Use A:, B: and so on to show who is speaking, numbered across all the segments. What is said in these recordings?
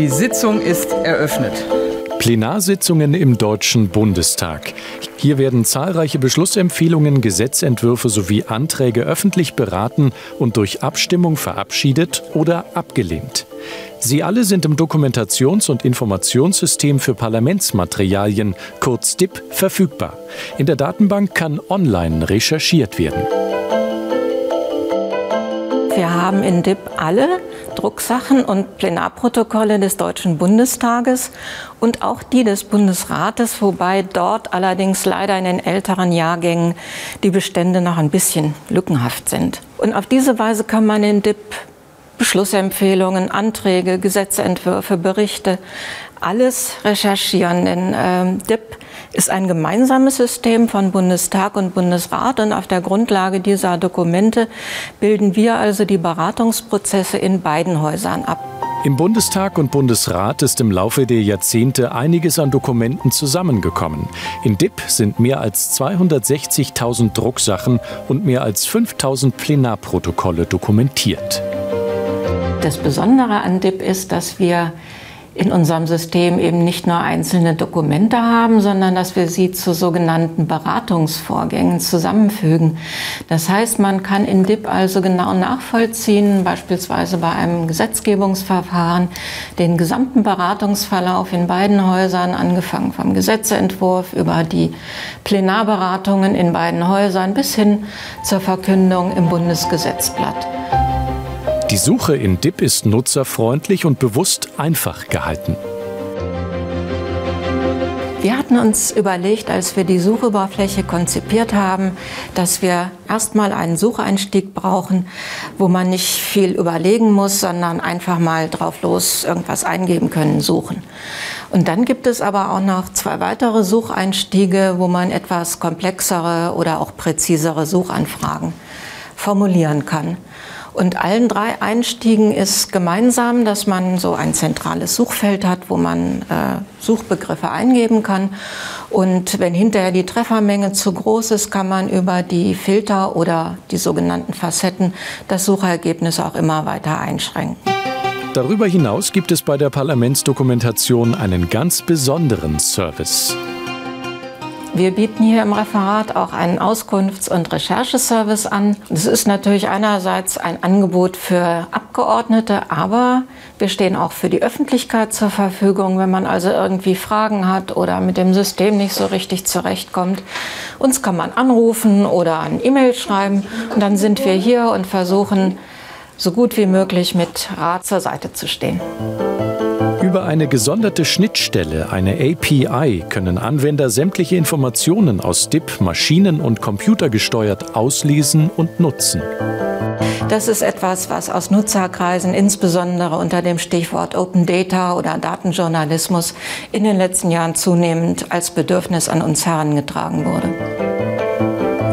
A: Die Sitzung ist eröffnet.
B: Plenarsitzungen im Deutschen Bundestag. Hier werden zahlreiche Beschlussempfehlungen, Gesetzentwürfe sowie Anträge öffentlich beraten und durch Abstimmung verabschiedet oder abgelehnt. Sie alle sind im Dokumentations- und Informationssystem für Parlamentsmaterialien, kurz DIP, verfügbar. In der Datenbank kann online recherchiert werden.
C: Wir haben in DIP alle Drucksachen und Plenarprotokolle des Deutschen Bundestages und auch die des Bundesrates, wobei dort allerdings leider in den älteren Jahrgängen die Bestände noch ein bisschen lückenhaft sind. Und auf diese Weise kann man in DIP Beschlussempfehlungen, Anträge, Gesetzentwürfe, Berichte, alles recherchieren. Denn äh, DIP ist ein gemeinsames System von Bundestag und Bundesrat und auf der Grundlage dieser Dokumente bilden wir also die Beratungsprozesse in beiden Häusern ab.
B: Im Bundestag und Bundesrat ist im Laufe der Jahrzehnte einiges an Dokumenten zusammengekommen. In DIP sind mehr als 260.000 Drucksachen und mehr als 5.000 Plenarprotokolle dokumentiert.
C: Das Besondere an DIP ist, dass wir in unserem System eben nicht nur einzelne Dokumente haben, sondern dass wir sie zu sogenannten Beratungsvorgängen zusammenfügen. Das heißt, man kann in DIP also genau nachvollziehen, beispielsweise bei einem Gesetzgebungsverfahren, den gesamten Beratungsverlauf in beiden Häusern, angefangen vom Gesetzentwurf über die Plenarberatungen in beiden Häusern bis hin zur Verkündung im Bundesgesetzblatt.
B: Die Suche in DIP ist nutzerfreundlich und bewusst einfach gehalten.
C: Wir hatten uns überlegt, als wir die Suchoberfläche konzipiert haben, dass wir erstmal einen Sucheinstieg brauchen, wo man nicht viel überlegen muss, sondern einfach mal drauf los irgendwas eingeben können, suchen. Und dann gibt es aber auch noch zwei weitere Sucheinstiege, wo man etwas komplexere oder auch präzisere Suchanfragen formulieren kann. Und allen drei Einstiegen ist gemeinsam, dass man so ein zentrales Suchfeld hat, wo man äh, Suchbegriffe eingeben kann. Und wenn hinterher die Treffermenge zu groß ist, kann man über die Filter oder die sogenannten Facetten das Suchergebnis auch immer weiter einschränken.
B: Darüber hinaus gibt es bei der Parlamentsdokumentation einen ganz besonderen Service.
C: Wir bieten hier im Referat auch einen Auskunfts- und Rechercheservice an. Das ist natürlich einerseits ein Angebot für Abgeordnete, aber wir stehen auch für die Öffentlichkeit zur Verfügung, wenn man also irgendwie Fragen hat oder mit dem System nicht so richtig zurechtkommt. Uns kann man anrufen oder ein E-Mail schreiben und dann sind wir hier und versuchen, so gut wie möglich mit Rat zur Seite zu stehen.
B: Über eine gesonderte Schnittstelle, eine API, können Anwender sämtliche Informationen aus DIP maschinen- und computergesteuert auslesen und nutzen.
C: Das ist etwas, was aus Nutzerkreisen, insbesondere unter dem Stichwort Open Data oder Datenjournalismus, in den letzten Jahren zunehmend als Bedürfnis an uns herangetragen wurde.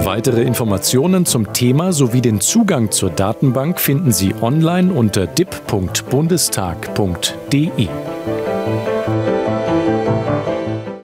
B: Weitere Informationen zum Thema sowie den Zugang zur Datenbank finden Sie online unter dip.bundestag.de.